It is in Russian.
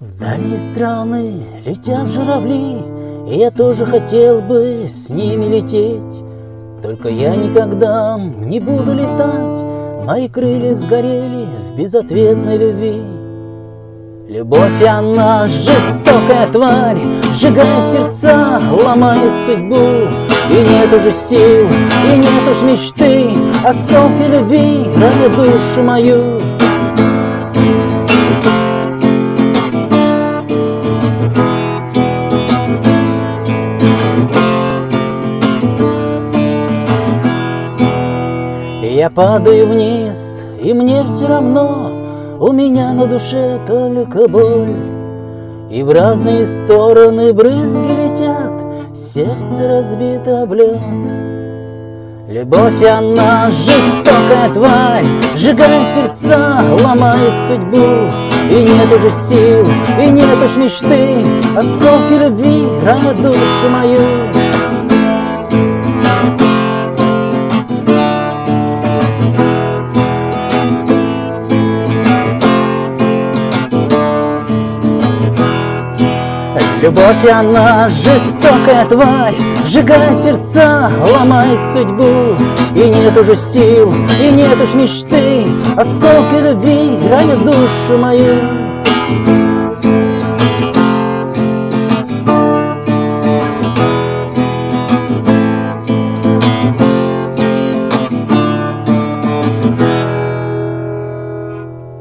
В дальние страны летят журавли, И я тоже хотел бы с ними лететь. Только я никогда не буду летать, Мои крылья сгорели в безответной любви. Любовь, она жестокая тварь, Сжигает сердца, ломает судьбу. И нет уже сил, и нет уж мечты, Осколки любви ранят душу мою. Я падаю вниз, и мне все равно, У меня на душе только боль. И в разные стороны брызги летят, Сердце разбито об лед. Любовь, она жестокая тварь, Сжигает сердца, ломает судьбу. И нет уже сил, и нет уж мечты, Осколки любви ранят душу мою. Любовь, она жестокая тварь, Сжигает сердца, ломает судьбу. И нет уже сил, и нет уж мечты, Осколки любви ранят душу мою.